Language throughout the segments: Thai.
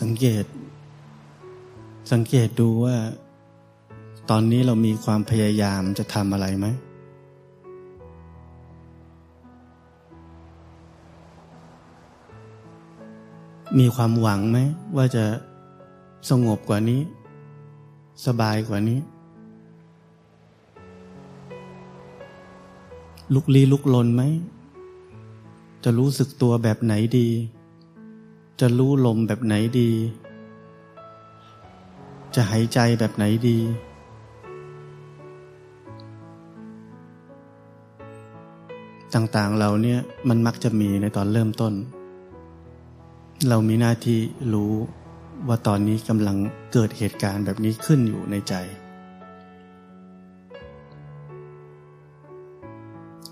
สังเกต สังเกตดูว่า ตอนนี้เรามีความพยายามจะทำอะไรไหมมีความหวังไหมว่าจะสงบกว่านี้ สบายกว่านี้ ลุกลี้ลุกลนไหม จะรู้สึกตัวแบบไหนดี จะรู้ลมแบบไหนดี จะหายใจแบบไหนดี ต่างๆเราเนี่ยมันมักจะมีในตอนเริ่มต้น เรามีหน้าที่รู้ว่าตอนนี้กำลังเกิดเหตุการณ์แบบนี้ขึ้นอยู่ในใจ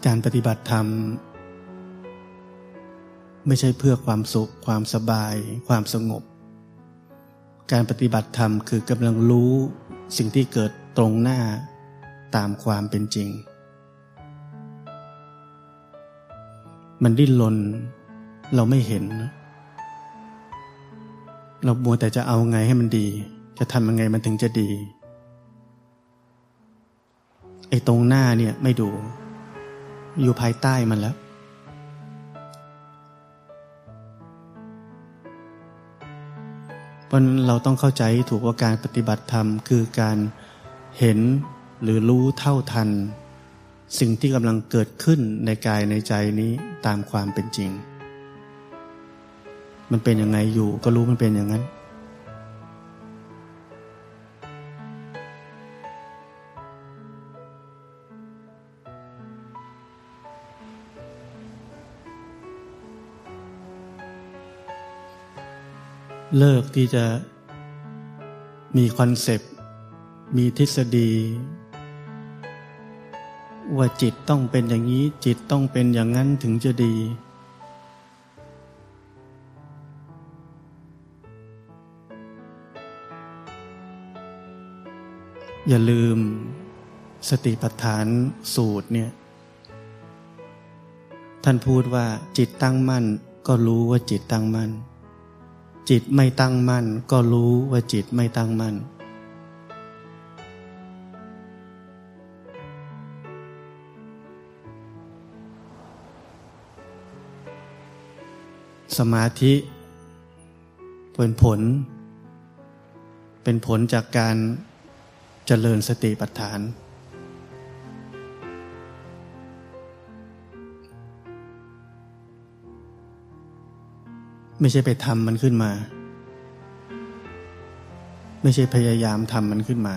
การปฏิบัติธรรม ไม่ใช่เพื่อความสุข ความสบาย ความสงบ การปฏิบัติธรรมคือกำลังรู้สิ่งที่เกิดตรงหน้าตามความเป็นจริง มันดิ้นรนเราไม่เห็น เราบัวแต่จะเอาไงให้มันดี จะทำยังไงมันถึงจะดีไอ้ตรงหน้าเนี่ยไม่ดู อยู่ภายใต้มันแล้ว เพราะเราต้องเข้าใจถูกว่าการปฏิบัติธรรม คือการเห็นหรือรู้เท่าทัน สิ่งที่กำลังเกิดขึ้นในกายในใจนี้ตามความเป็นจริง มันเป็นยังไงอยู่ก็รู้มันเป็นอย่างนั้น เลิกที่จะมีคอนเซปต์ มีทฤษฎี ว่าจิตต้องเป็นอย่างนี้ จิตต้องเป็นอย่างนั้นถึงจะดี อย่าลืมสติปัฏฐานสูตรเนี่ย ท่านพูดว่าจิตตั้งมั่น ก็รู้ว่าจิตตั้งมั่น จิตไม่ตั้งมั่น ก็รู้ว่าจิตไม่ตั้งมั่น สมาธิเป็นผล เป็นผลจากการเจริญสติปัฏฐาน ไม่ใช่ไปทำมันขึ้นมา ไม่ใช่พยายามทำมันขึ้นมา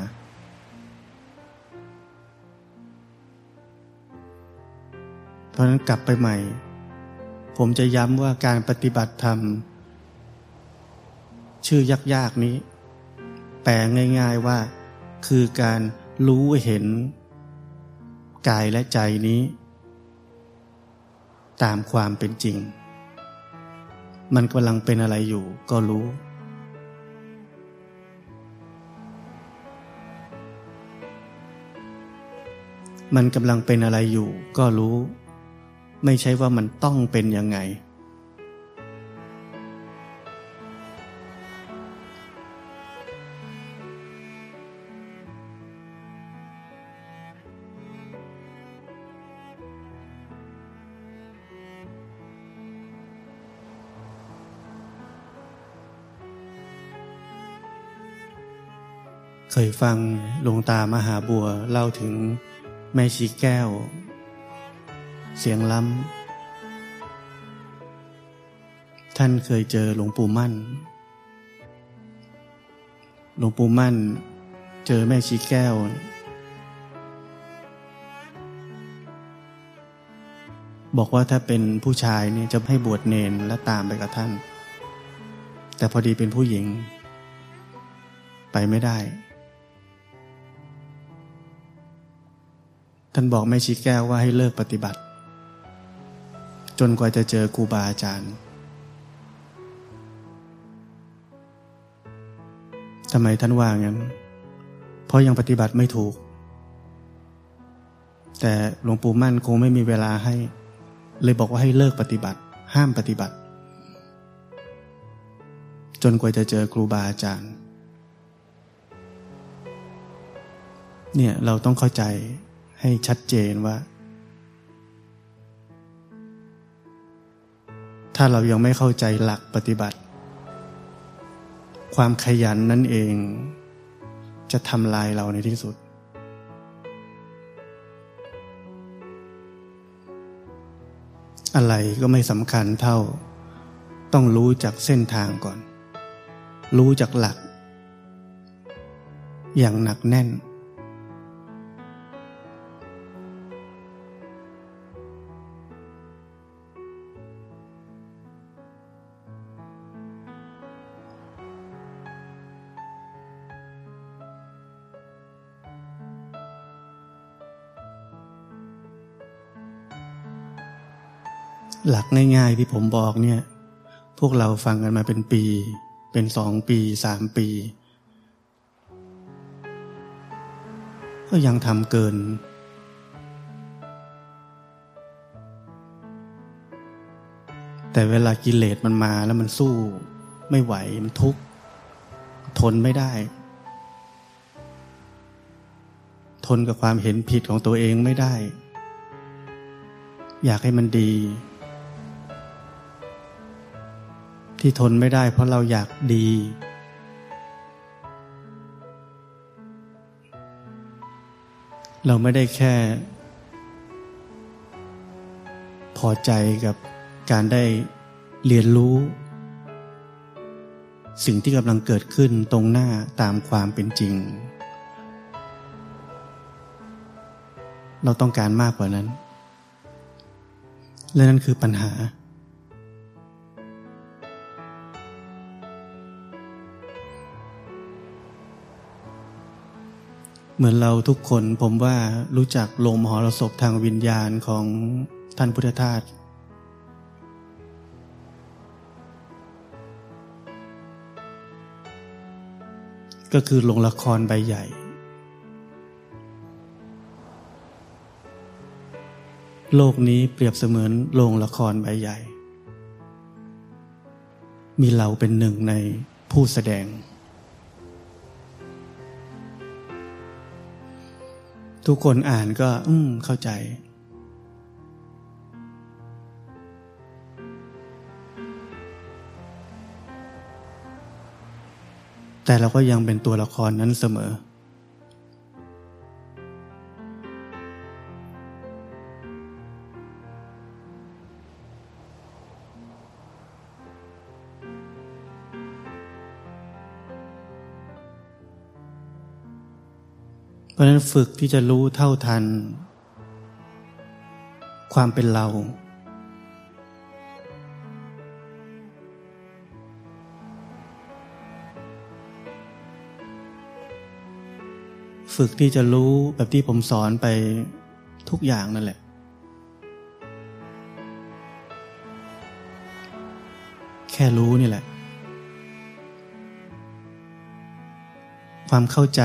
เพราะนั้นกลับไปใหม่ ผมจะย้ำว่าการปฏิบัติธรรม ชื่อยากๆนี้ แปลง่ายๆว่า คือการรู้เห็น กายและใจนี้ ตามความเป็นจริง มันกำลังเป็นอะไรอยู่ก็รู้ มันกำลังเป็นอะไรอยู่ก็รู้ ไม่ใช่ว่ามันต้องเป็นยังไง เคยฟังหลวงตามหาบัวเล่าถึงแม่ชีแก้ว เสียงล้ำ ท่านเคยเจอหลวงปู่มั่น หลวงปู่มั่น เจอแม่ชีแก้ว บอกว่าถ้าเป็นผู้ชายเนี่ยจะให้บวชเนนและตามไปกับท่าน แต่พอดีเป็นผู้หญิง ไปไม่ได้ ท่านบอกแม่ชีแก้วว่าให้เลิกปฏิบัติ จนกว่าจะเจอครูบาอาจารย์ทำไมท่านว่างั้น เพราะยังปฏิบัติไม่ถูก แต่หลวงปู่มั่นคงไม่มีเวลาให้ เลยบอกว่าให้เลิกปฏิบัติ ห้ามปฏิบัติจจนกว่าจะเจอครูบาอาจารย์ เนี่ยเราต้องเข้าใจ ให้ชัดเจนว่า ถ้าเรายังไม่เข้าใจหลักปฏิบัติ ความขยันนั่นเองจะทำลายเราในที่สุด อะไรก็ไม่สำคัญเท่า ต้องรู้จากเส้นทางก่อน รู้จากหลัก อย่างหนักแน่น หลักง่ายๆที่ผมบอกเนี่ย พวกเราฟังกันมาเป็นปี เป็นสองปีสามปี ก็ยังทำเกิน แต่เวลากิเลสมันมาแล้วมันสู้ไม่ไหวมันทุกข์ทนไม่ได้ ทนกับความเห็นผิดของตัวเองไม่ได้ อยากให้มันดี ที่ทนไม่ได้เพราะเราอยากดี เราไม่ได้แค่ พอใจกับการได้เรียนรู้ สิ่งที่กำลังเกิดขึ้นตรงหน้าตามความเป็นจริง เราต้องการมากกว่านั้น และนั่นคือปัญหา เหมือนเราทุกคนผมว่ารู้จักลงมหรสพทางวิญญาณของท่านพุทธทาสก็คือลงละครใบใหญ่ โลกนี้เปรียบเสมือนโรงละครใบใหญ่ มีเราเป็นหนึ่งในผู้แสดง ทุกคนอ่านก็ อืมเข้าใจ แต่เราก็ยังเป็นตัวละครนั้นเสมอ ราะนั้นฝึกที่จะรู้เท่าทัน ความเป็นเรา ฝึกที่จะรู้แบบที่ผมสอนไปทุกอย่างนั่นแหละ แค่รู้นี่แหละ ความเข้าใจ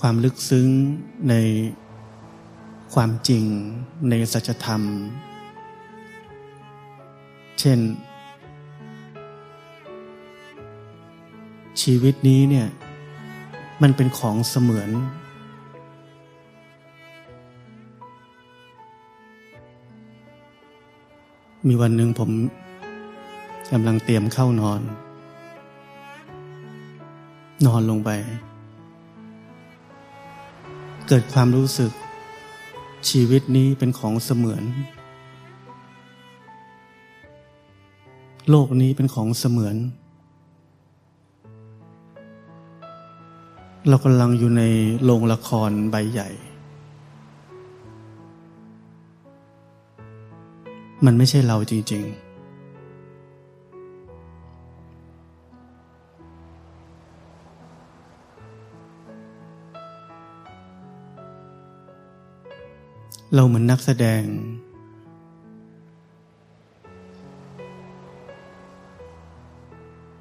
ความลึกซึ้งในความจริงในสัจธรรม เช่น ชีวิตนี้เนี่ย มันเป็นของเสมือน มีวันหนึ่งผมกำลังเตรียมเข้านอน นอนลงไป เกิดความรู้สึก ชีวิตนี้เป็นของเสมือน โลกนี้เป็นของเสมือน เรากำลังอยู่ในโรงละครใบใหญ่ มันไม่ใช่เราจริง ๆ เราเหมือนนักแสดง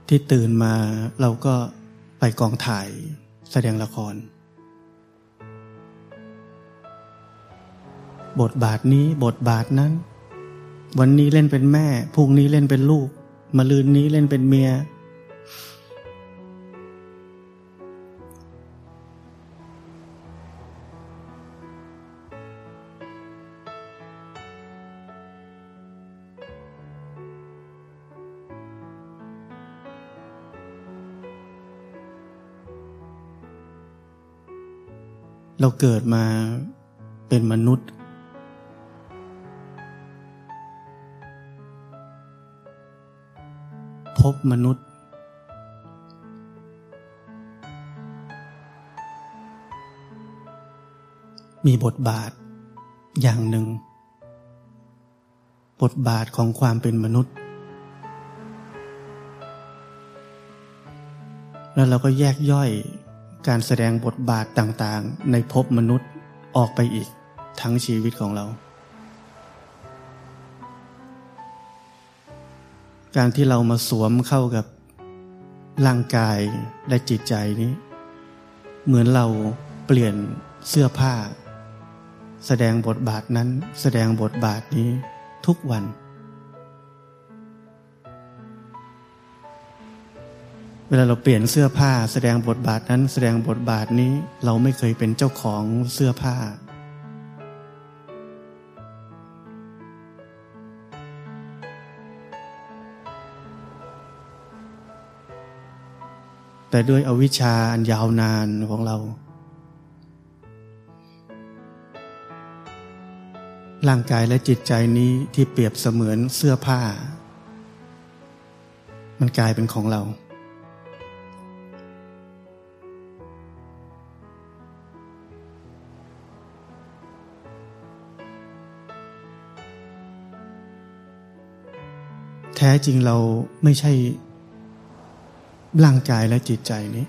ที่ตื่นมาเราก็ไปกองถ่ายแสดงละคร บทบาทนี้บทบาทนั้น วันนี้เล่นเป็นแม่พรุ่งนี้เล่นเป็นลูกมาลืนนี้เล่นเป็นเมีย เราเกิดมาเป็นมนุษย์ พบมนุษย์ มีบทบาทอย่างหนึ่ง บทบาทของความเป็นมนุษย์ แล้วเราก็แยกย่อย การแสดงบทบาทต่างๆ ในภพมนุษย์ออกไปอีกทั้งชีวิตของเรา การที่เรามาสวมเข้ากับร่างกายและจิตใจนี้ เหมือนเราเปลี่ยนเสื้อผ้า แสดงบทบาทนั้นแสดงบทบาทนี้ทุกวัน เวลาเราเปลี่ยนเสื้อผ้า แสดงบทบาทนั้น แสดงบทบาทนี้เราไม่เคยเป็นเจ้าของเสื้อผ้า แต่ด้วยอวิชชาอันยาวนานของเรา ร่างกายและจิตใจนี้ที่เปรียบเสมือนเสื้อผ้า มันกลายเป็นของเรา แท้จริงเราไม่ใช่ร่างกายและจิตใจนี้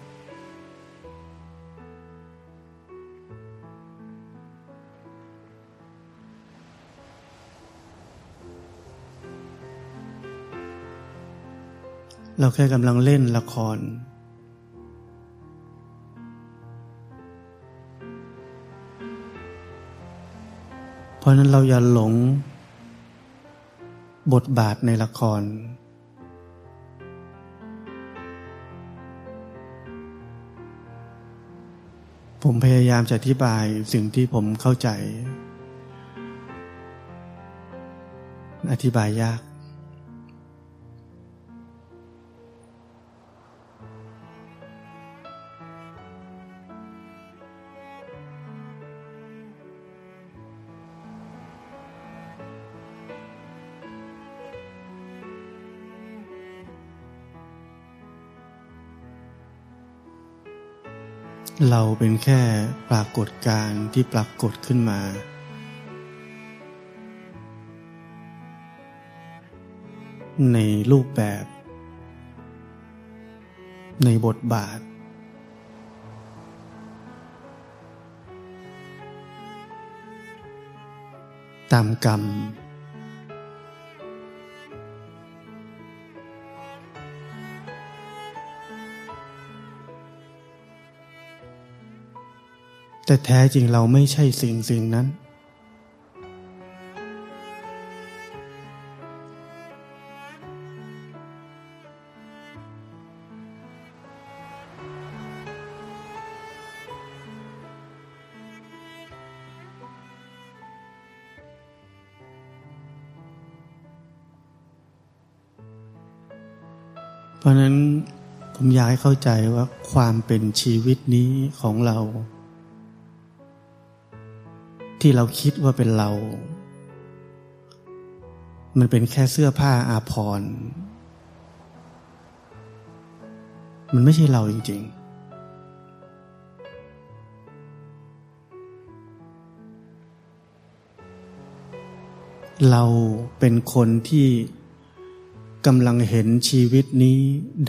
เราแค่กำลังเล่นละคร เพราะนั้นเราอย่าหลง บทบาทในละคร ผมพยายามจะอธิบายสิ่งที่ผมเข้าใจ อธิบายยาก เราเป็นแค่ปรากฏการณ์ที่ปรากฏขึ้นมา ในรูปแบบ ในบทบาท ตามกรรม แต่แท้จริงเราไม่ใช่สิ่งสิ่งนั้น เพราะนั้นผมอยากให้เข้าใจว่าความเป็นชีวิตนี้ของเรา ที่เราคิดว่าเป็นเรา มันเป็นแค่เสื้อผ้าอาภรณ์มันไม่ใช่เราจริง ๆเราเป็นคนที่กำลังเห็นชีวิตนี้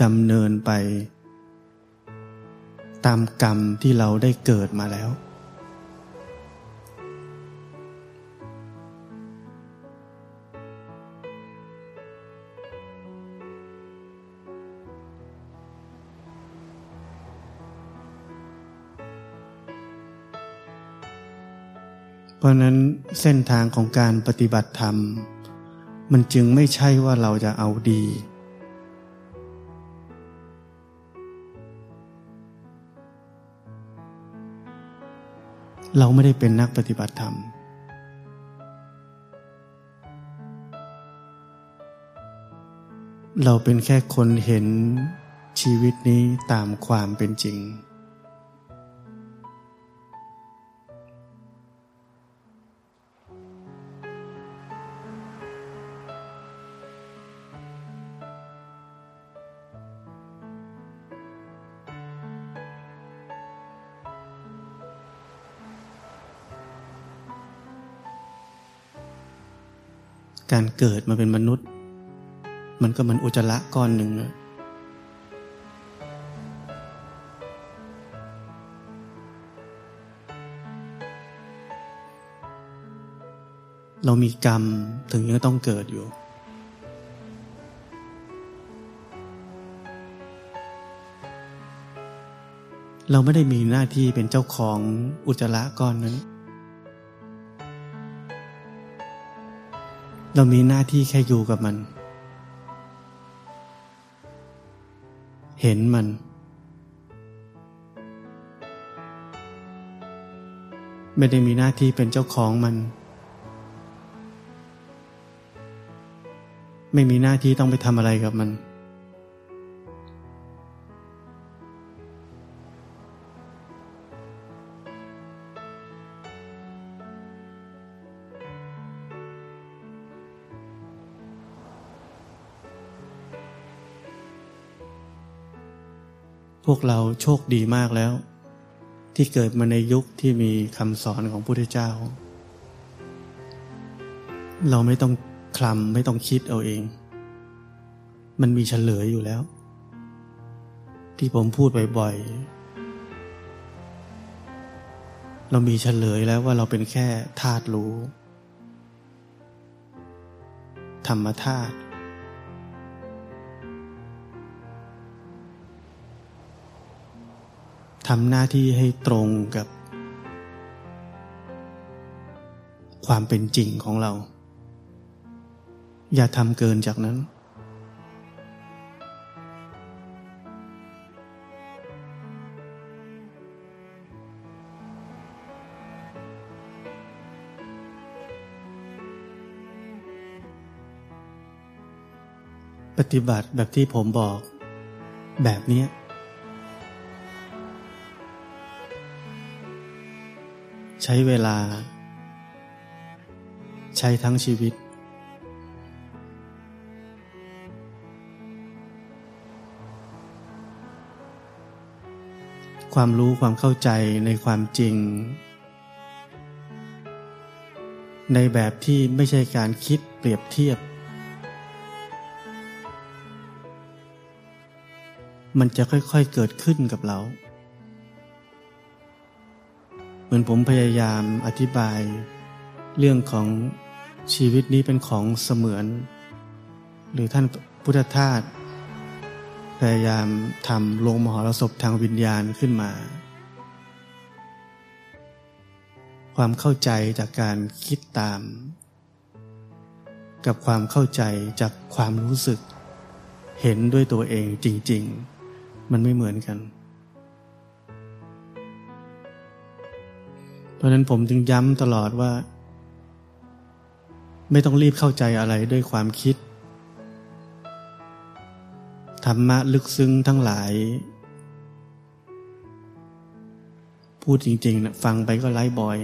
ดำเนินไป ตามกรรมที่เราได้เกิดมาแล้ว เพราะนั้นเส้นทางของการปฏิบัติธรรม มันจึงไม่ใช่ว่าเราจะเอาดี เราไม่ได้เป็นนักปฏิบัติธรรม เราเป็นแค่คนเห็นชีวิตนี้ตามความเป็นจริง การเกิดมาเป็นมนุษย์ มันก็เหมือนอุจจาระก้อนหนึ่งเรามีกรรมถึงยังต้องเกิดอยู่ เราไม่ได้มีหน้าที่เป็นเจ้าของอุจจาระก้อนนั้น เรามีหน้าที่แค่อยู่กับมัน เห็นมัน ไม่ได้มีหน้าที่เป็นเจ้าของมัน ไม่มีหน้าที่ต้องไปทำอะไรกับมัน วกเราโชคดีมากแล้ว ที่เกิดมาในยุคที่มีคำสอนของพระพุทธเจ้า เราไม่ต้องคลำไม่ต้องคิดเอาเอง มันมีเฉลยอยู่แล้ว ที่ผมพูดบ่อยๆ เรามีเฉลยแล้วว่าเราเป็นแค่ธาตุรู้ ธรรมธาตุำหน้าที่ให้ตรงกับ ความเป็นจริงของเรา อย่าทำเกินจากนั้น ปฏิบัติแบบที่ผมบอกแบบนี้ ใช้เวลา ใช้ทั้งชีวิต ความรู้ความเข้าใจในความจริง ในแบบที่ไม่ใช่การคิดเปรียบเทียบ มันจะค่อยๆเกิดขึ้นกับเรา มือนผมพยายามอธิบาย เรื่องของชีวิตนี้เป็นของเสมือน หรือท่านพุทธทาสพยายามทำลงมหรสพทางวิญญาณขึ้นมา ความเข้าใจจากการคิดตาม กับความเข้าใจจากความรู้สึก เห็นด้วยตัวเองจริง ๆ มันไม่เหมือนกัน ราะนั้นผมจึงย้ำตลอดว่า ไม่ต้องรีบเข้าใจอะไรด้วยความคิด ธรรมะลึกซึ้งทั้งหลาย พูดจริงๆนะฟังไปก็ไร้บอย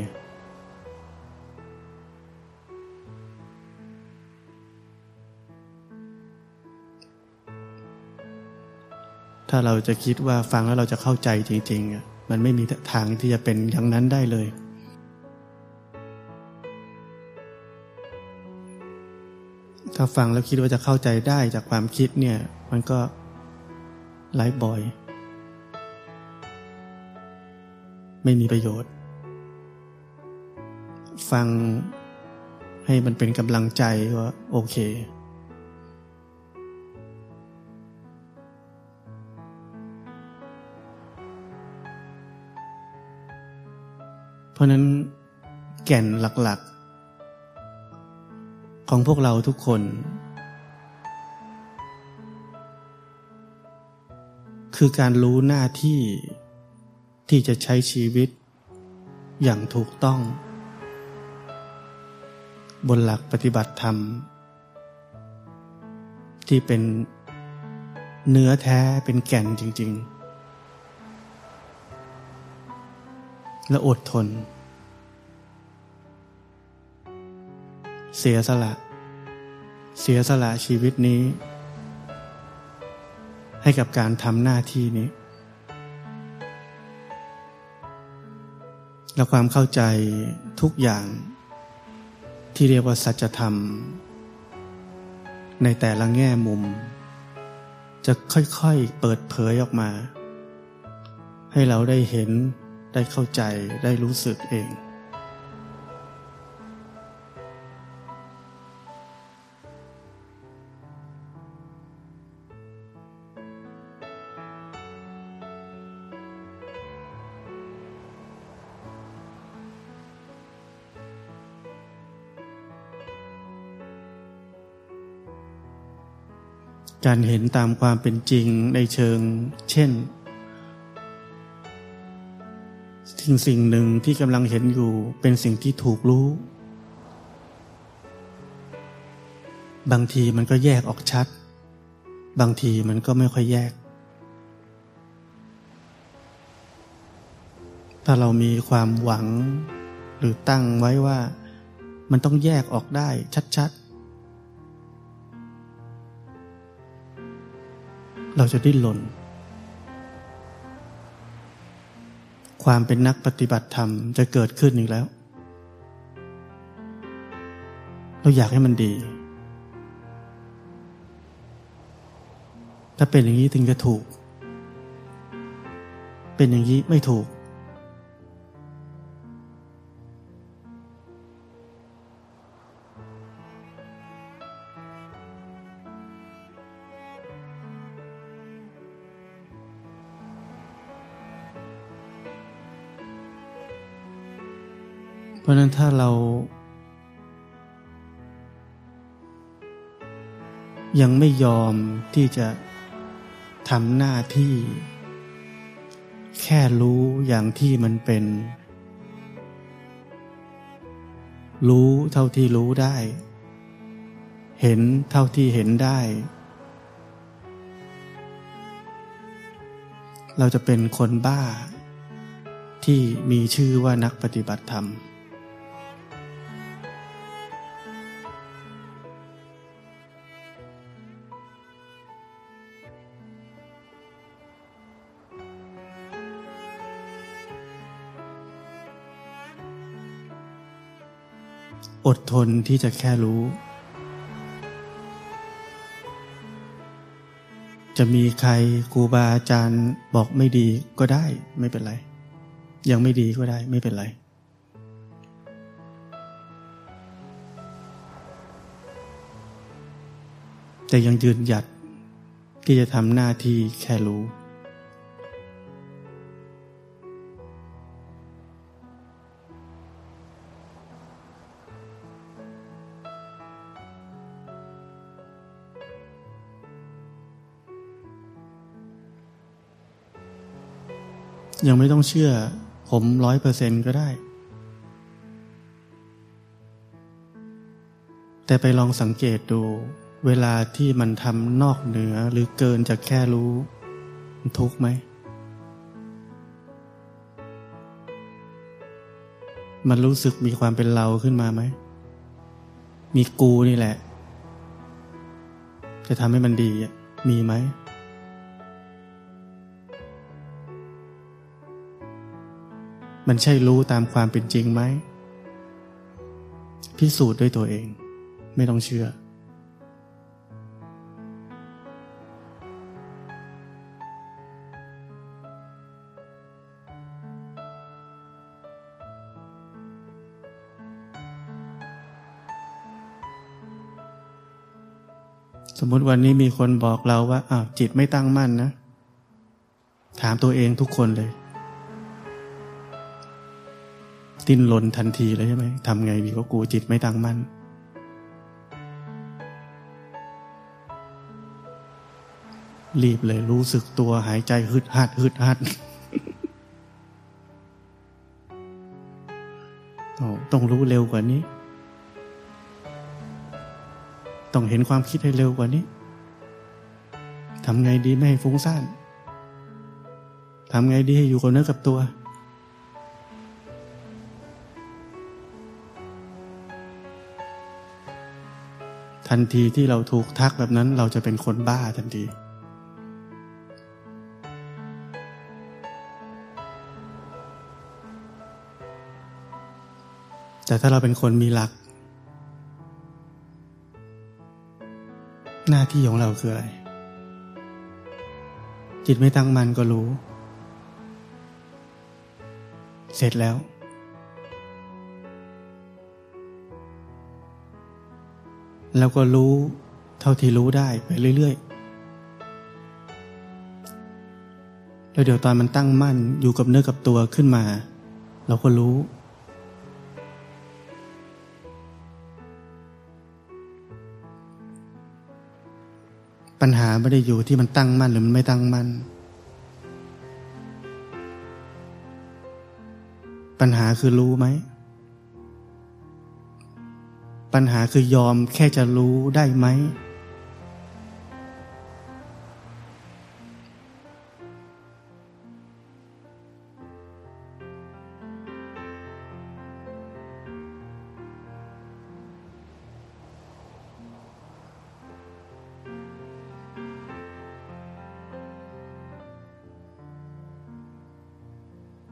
ถ้าเราจะคิดว่าฟังแล้วเราจะเข้าใจจริง ๆ มันไม่มีทางที่จะเป็นอย่างนั้นได้เลย ถ้าฟังแล้วคิดว่าจะเข้าใจได้จากความคิดเนี่ย มันก็ไร้บ่อย ไม่มีประโยชน์ ฟังให้มันเป็นกำลังใจว่าโอเค เพราะนั้นแก่นหลักๆ ของพวกเราทุกคน คือการรู้หน้าที่ที่จะใช้ชีวิต อย่างถูกต้อง บนหลักปฏิบัติธรรม ที่เป็นเนื้อแท้เป็นแก่นจริง ๆ และอดทน เสียสละ เสียสละชีวิตนี้ ให้กับการทำหน้าที่นี้ และความเข้าใจทุกอย่างที่เรียกว่าสัจธรรม ในแต่ละแง่มุม จะค่อยๆเปิดเผยออกมา ให้เราได้เห็นได้เข้าใจได้รู้สึกเอง การเห็นตามความเป็นจริงในเชิง เช่นสิ่งสิ่งหนึ่งที่กำลังเห็นอยู่เป็นสิ่งที่ถูกรู้ บางทีมันก็แยกออกชัด บางทีมันก็ไม่ค่อยแยก ถ้าเรามีความหวังหรือตั้งไว้ว่ามันต้องแยกออกได้ชัด เราจะดิ้นรนความเป็นนักปฏิบัติธรรมจะเกิดขึ้นอีกแล้ว เราอยากให้มันดี ถ้าเป็นอย่างนี้ถึงจะถูก เป็นอย่างนี้ไม่ถูก ราะนั้นถ้าเรา ยังไม่ยอมที่จะทำหน้าที่ แค่รู้อย่างที่มันเป็น รู้เท่าที่รู้ได้ เห็นเท่าที่เห็นได้ เราจะเป็นคนบ้าที่มีชื่อว่านักปฏิบัติธรรม อดทนที่จะแค่รู้ จะมีใครครูบาอาจารย์บอกไม่ดีก็ได้ไม่เป็นไร ยังไม่ดีก็ได้ไม่เป็นไร แต่ยังยืนหยัดที่จะทำหน้าที่แค่รู้ ยังไม่ต้องเชื่อผมร้อยเปอร์เซ็นก็ได้ แต่ไปลองสังเกตดู เวลาที่มันทำนอกเหนือหรือเกินจากแค่รู้มันทุกข์ไหม มันรู้สึกมีความเป็นเราขึ้นมาไหม มีกูนี่แหละ จะทำให้มันดีมีไหม มันใช่รู้ตามความเป็นจริงไหม พิสูจน์ด้วยตัวเอง ไม่ต้องเชื่อ สมมติวันนี้มีคนบอกเราว่าอ้าวจิตไม่ตั้งมั่นนะ ถามตัวเองทุกคนเลย ดิ้นรนทันทีเลยใช่ไหมทำไงดีก็กูจิตไม่ตั้งมั่น รีบเลยรู้สึกตัวหายใจฮึดฮัดฮึดฮัดต้องรู้เร็วกว่านี้ ต้องเห็นความคิดให้เร็วกว่านี้ทำไงดีไม่ให้ฟุ้งซ่านทำไงดีให้อยู่กับเนื้อกับตัว ทันทีที่เราถูกทักแบบนั้นเราจะเป็นคนบ้าทันที แต่ถ้าเราเป็นคนมีหลัก หน้าที่ของเราคืออะไร จิตไม่ตั้งมันก็รู้ เสร็จแล้ว แล้วก็รู้เท่าที่รู้ได้ไปเรื่อยๆ แล้วเดี๋ยวตอนมันตั้งมั่นอยู่กับเนื้อกับตัวขึ้นมา เราก็รู้ ปัญหาไม่ได้อยู่ที่มันตั้งมั่นหรือมันไม่ตั้งมั่น ปัญหาคือรู้ไหม ปัญหาคือยอมแค่จะรู้ได้ไหม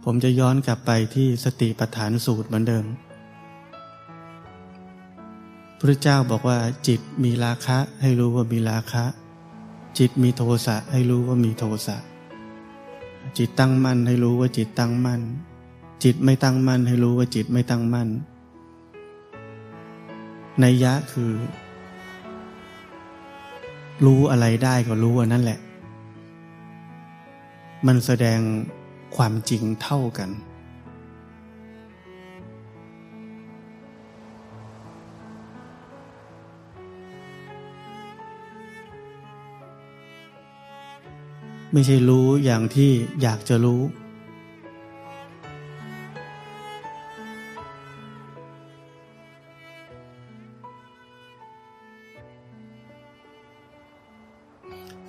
ผมจะย้อนกลับไปที่สติปัฏฐานสูตรเหมือนเดิม ระเจ้าบอกว่าจิตมีราคะให้รู้ว่ามีราคะ จิตมีโทสะให้รู้ว่ามีโทสะจิตตั้งมั่นให้รู้ว่าจิตตั้งมั่น จิตไม่ตั้งมั่นให้รู้ว่าจิตไม่ตั้งมั่นในยะคือ รู้อะไรได้ก็รู้ว่านั่นแหละ มันแสดงความจริงเท่ากัน ไม่ใช่รู้อย่างที่อยากจะรู้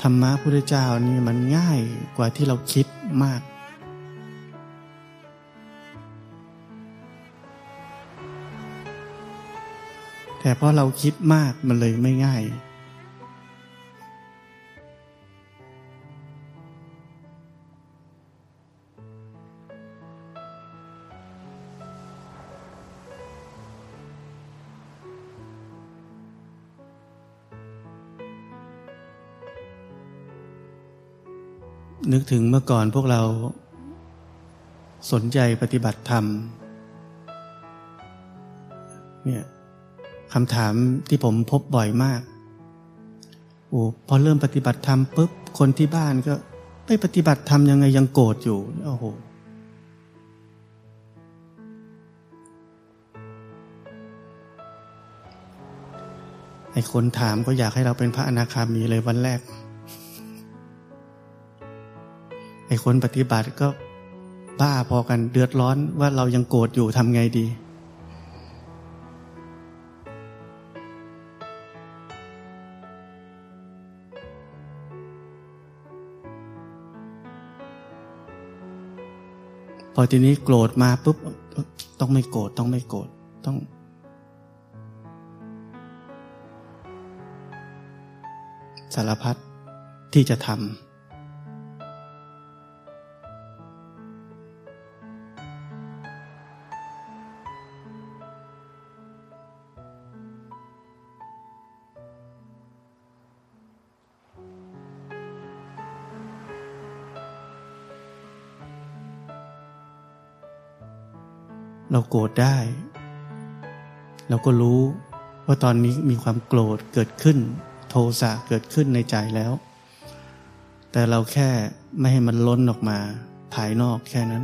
ธรรมะพุทธเจ้านี่มันง่ายกว่าที่เราคิดมากแต่เพราะเราคิดมากมันเลยไม่ง่าย นึกถึงเมื่อก่อนพวกเรา สนใจปฏิบัติธรรม เนี่ยคำถามที่ผมพบบ่อยมากโอ้พอเริ่มปฏิบัติธรรมปุ๊บคนที่บ้านก็ไม่ปฏิบัติธรรมยังไงยังโกรธอยู่โอ้โหไอ้คนถามก็อยากให้เราเป็นพระอนาคามีเลยวันแรก ไอ้คนปฏิบัติก็บ้าพอกันเดือดร้อนว่าเรายังโกรธอยู่ทำไงดี พอทีนี้โกรธมาปุ๊บ ต้องไม่โกรธต้องไม่โกรธต้องสารพัดที่จะทำ เราโกรธได้ เราก็รู้ว่าตอนนี้มีความโกรธเกิดขึ้น โทสะเกิดขึ้นในใจแล้ว แต่เราแค่ไม่ให้มันล้นออกมา ภายนอกแค่นั้น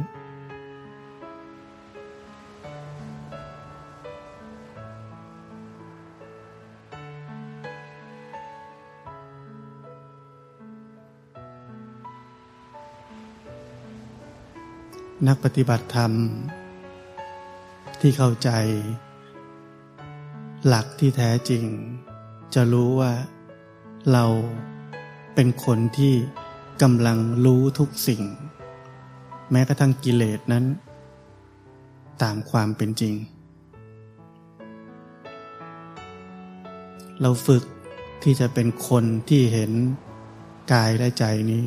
นักปฏิบัติธรรม ที่เข้าใจ หลักที่แท้จริง จะรู้ว่า เราเป็นคนที่กำลังรู้ทุกสิ่ง แม้กระทั่งกิเลสนั้น ตามความเป็นจริง เราฝึกที่จะเป็นคนที่เห็นกายและใจนี้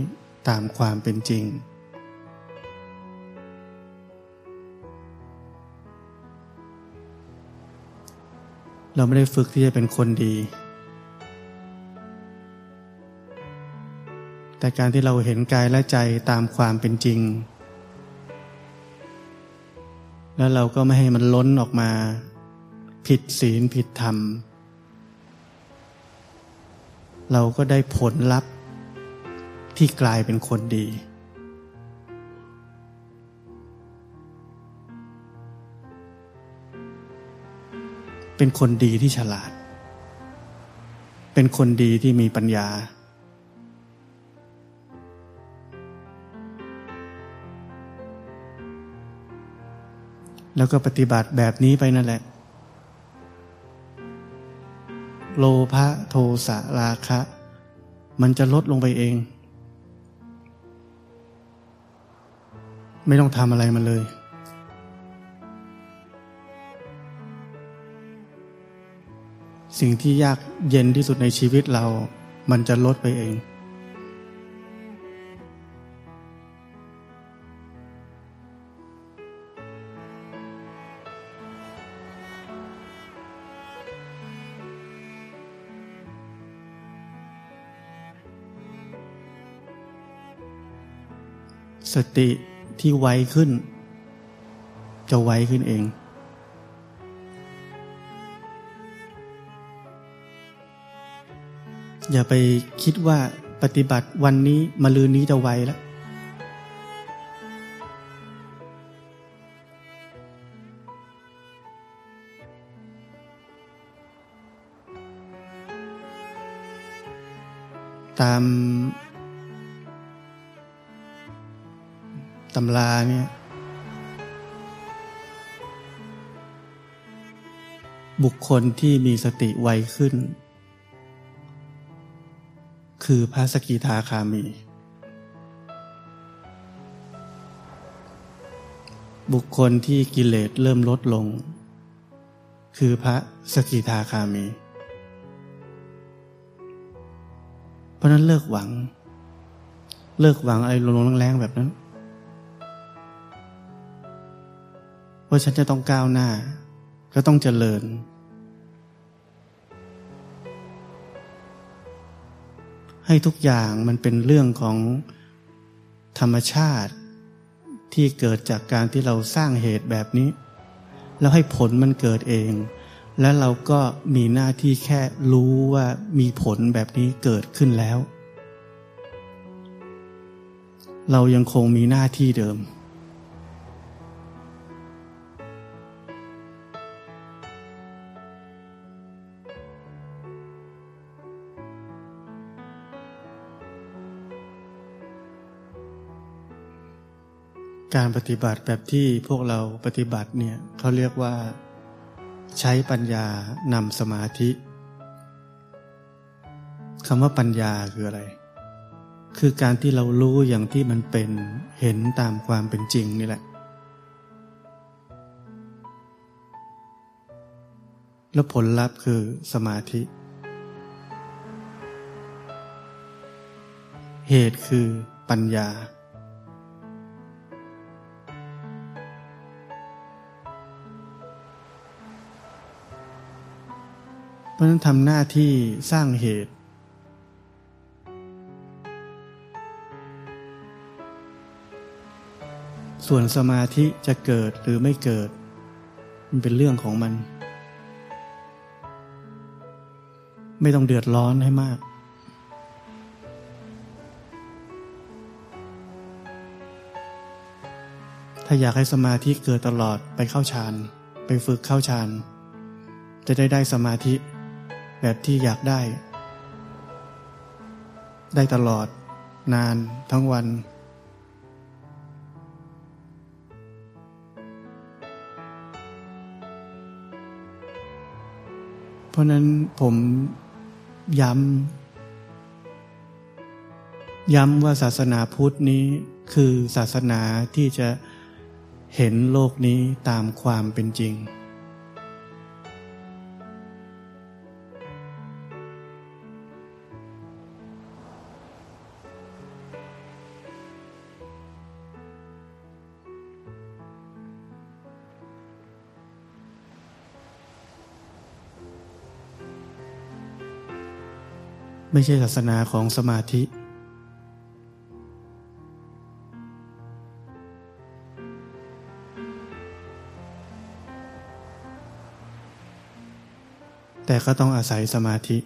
ตามความเป็นจริง เราไม่ได้ฝึกที่จะเป็นคนดี แต่การที่เราเห็นกายและใจตามความเป็นจริง แล้วเราก็ไม่ให้มันล้นออกมา ผิดศีลผิดธรรม เราก็ได้ผลลัพธ์ที่กลายเป็นคนดี เป็นคนดีที่ฉลาด เป็นคนดีที่มีปัญญา แล้วก็ปฏิบัติแบบนี้ไปนั่นแหละ โลภะโทสะราคะ มันจะลดลงไปเอง ไม่ต้องทำอะไรมันเลย สิ่งที่ยากเย็นที่สุดในชีวิตเรา มันจะลดไปเอง สติที่ไวขึ้น จะไวขึ้นเอง อย่าไปคิดว่าปฏิบัติวันนี้มาลืนนี้จะไวแล้วตามตำราเนี่ย บุคคลที่มีสติไวขึ้น คือพระสกิทาคามี บุคคลที่กิเลสเริ่มลดลง คือพระสกิทาคามี เพราะนั้นเลิกหวัง เลิกหวังอะไรลงๆแรงๆแบบนั้นว่าฉันจะต้องก้าวหน้า ก็ต้องเจริญ ให้ทุกอย่างมันเป็นเรื่องของธรรมชาติ ที่เกิดจากการที่เราสร้างเหตุแบบนี้ แล้วให้ผลมันเกิดเอง และเราก็มีหน้าที่แค่รู้ว่ามีผลแบบนี้เกิดขึ้นแล้ว เรายังคงมีหน้าที่เดิม การปฏิบัติแบบที่พวกเราปฏิบัติเนี่ยเขาเรียกว่า ใช้ปัญญานำสมาธิคำว่าปัญญาคืออะไร คือการที่เรารู้อย่างที่มันเป็นเห็นตามความเป็นจริงนี่แหละ แล้วผลลัพธ์คือสมาธิ เหตุคือปัญญา เพราะนั้นทำหน้าที่สร้างเหตุ ส่วนสมาธิจะเกิดหรือไม่เกิด มันเป็นเรื่องของมัน ไม่ต้องเดือดร้อนให้มากถ้าอยากให้สมาธิเกิดตลอดไปเข้าฌาน ไปฝึกเข้าฌาน จะได้ได้สมาธิ แบบที่อยากได้ ได้ตลอด นานทั้งวัน เพราะนั้นผมย้ำ ย้ำว่าศาสนาพุทธนี้คือศาสนาที่จะเห็นโลกนี้ตามความเป็นจริง ไม่ใช่ศาสนาของสมาธิ แต่ก็ต้องอาศัยสมาธิ